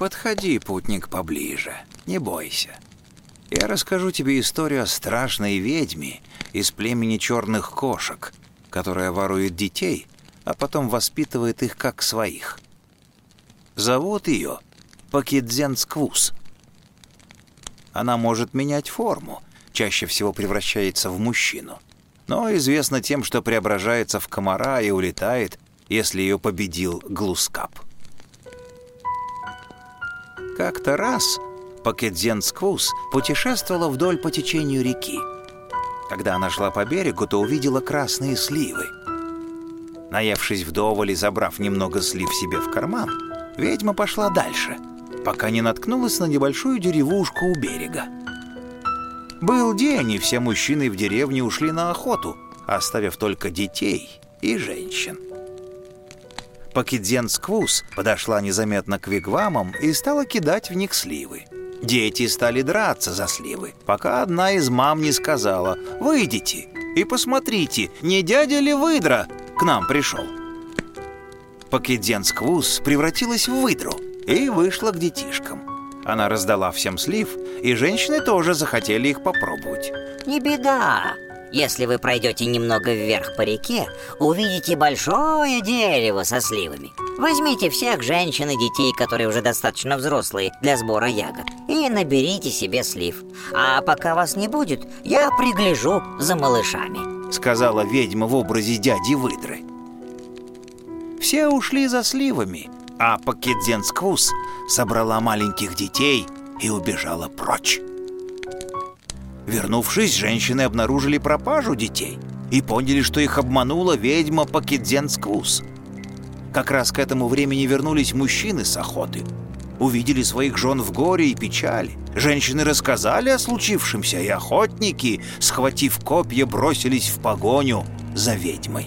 Подходи, путник, поближе, не бойся. Я расскажу тебе историю о страшной ведьме из племени черных кошек, которая ворует детей, а потом воспитывает их как своих. Зовут ее Пакидзен Сквуз. Она может менять форму, чаще всего превращается в мужчину, но известна тем, что преображается в комара и улетает, если ее победил Глускап. Как-то раз Пакетзен Сквуз путешествовала вдоль по течению реки. Когда она шла по берегу, то увидела красные сливы. Наевшись вдоволь и забрав немного слив себе в карман, ведьма пошла дальше, пока не наткнулась на небольшую деревушку у берега. Был день, и все мужчины в деревне ушли на охоту, оставив только детей и женщин. Пакидзен Сквуз подошла незаметно к вигвамам и стала кидать в них сливы. Дети стали драться за сливы, пока одна из мам не сказала «Выйдите и посмотрите, не дядя ли выдра к нам пришел». Пакидзен Сквуз превратилась в выдру и вышла к детишкам. Она раздала всем слив, и женщины тоже захотели их попробовать. Не беда, если вы пройдете немного вверх по реке, увидите большое дерево со сливами. Возьмите всех женщин и детей, которые уже достаточно взрослые для сбора ягод, и наберите себе слив. А пока вас не будет, я пригляжу за малышами», — сказала ведьма в образе дяди выдры. Все ушли за сливами, а Пакетзенсквус собрала маленьких детей и убежала прочь. Вернувшись, женщины обнаружили пропажу детей и поняли, что их обманула ведьма Пакидзенсквус. Как раз к этому времени вернулись мужчины с охоты. Увидели своих жен в горе и печали. Женщины рассказали о случившемся, и охотники, схватив копья, бросились в погоню за ведьмой.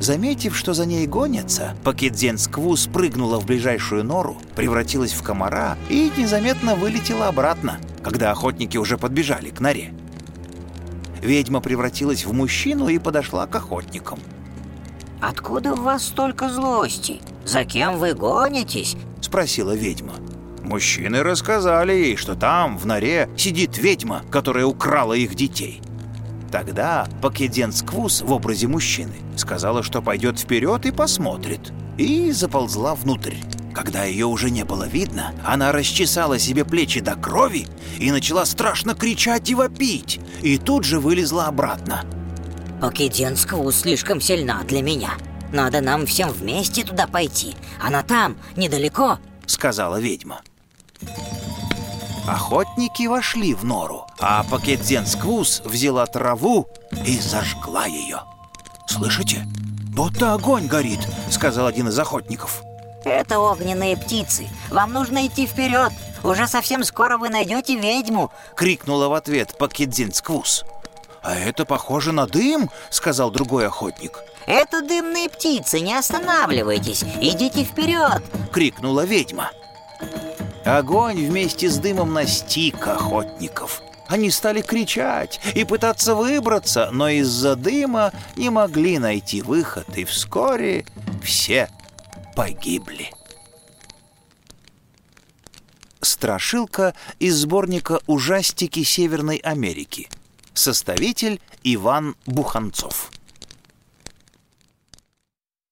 Заметив, что за ней гонятся, Пакидзенскву спрыгнула в ближайшую нору, превратилась в комара и незаметно вылетела обратно, когда охотники уже подбежали к норе. Ведьма превратилась в мужчину и подошла к охотникам. «Откуда у вас столько злости? За кем вы гонитесь?» — спросила ведьма. Мужчины рассказали ей, что там, в норе, сидит ведьма, которая украла их детей. Тогда Пакеден Сквуз в образе мужчины сказала, что пойдет вперед и посмотрит, и заползла внутрь. Когда ее уже не было видно, она расчесала себе плечи до крови и начала страшно кричать и вопить, и тут же вылезла обратно. Покеден Сквуз слишком сильна для меня. Надо нам всем вместе туда пойти. Она там, недалеко, сказала ведьма. Охотники вошли в нору, а Пакетзен Сквуз взяла траву и зажгла ее. «Слышите? Будто огонь горит», — сказал один из охотников. «Это огненные птицы. Вам нужно идти вперед. Уже совсем скоро вы найдете ведьму», — крикнула в ответ Пакетзин Сквуз. «А это похоже на дым», — сказал другой охотник. «Это дымные птицы, не останавливайтесь, идите вперед!» — крикнула ведьма. Огонь вместе с дымом настиг охотников. Они стали кричать и пытаться выбраться, но из-за дыма не могли найти выход, и вскоре все погибли. Страшилка из сборника «Ужастики Северной Америки». Составитель Иван Буханцов.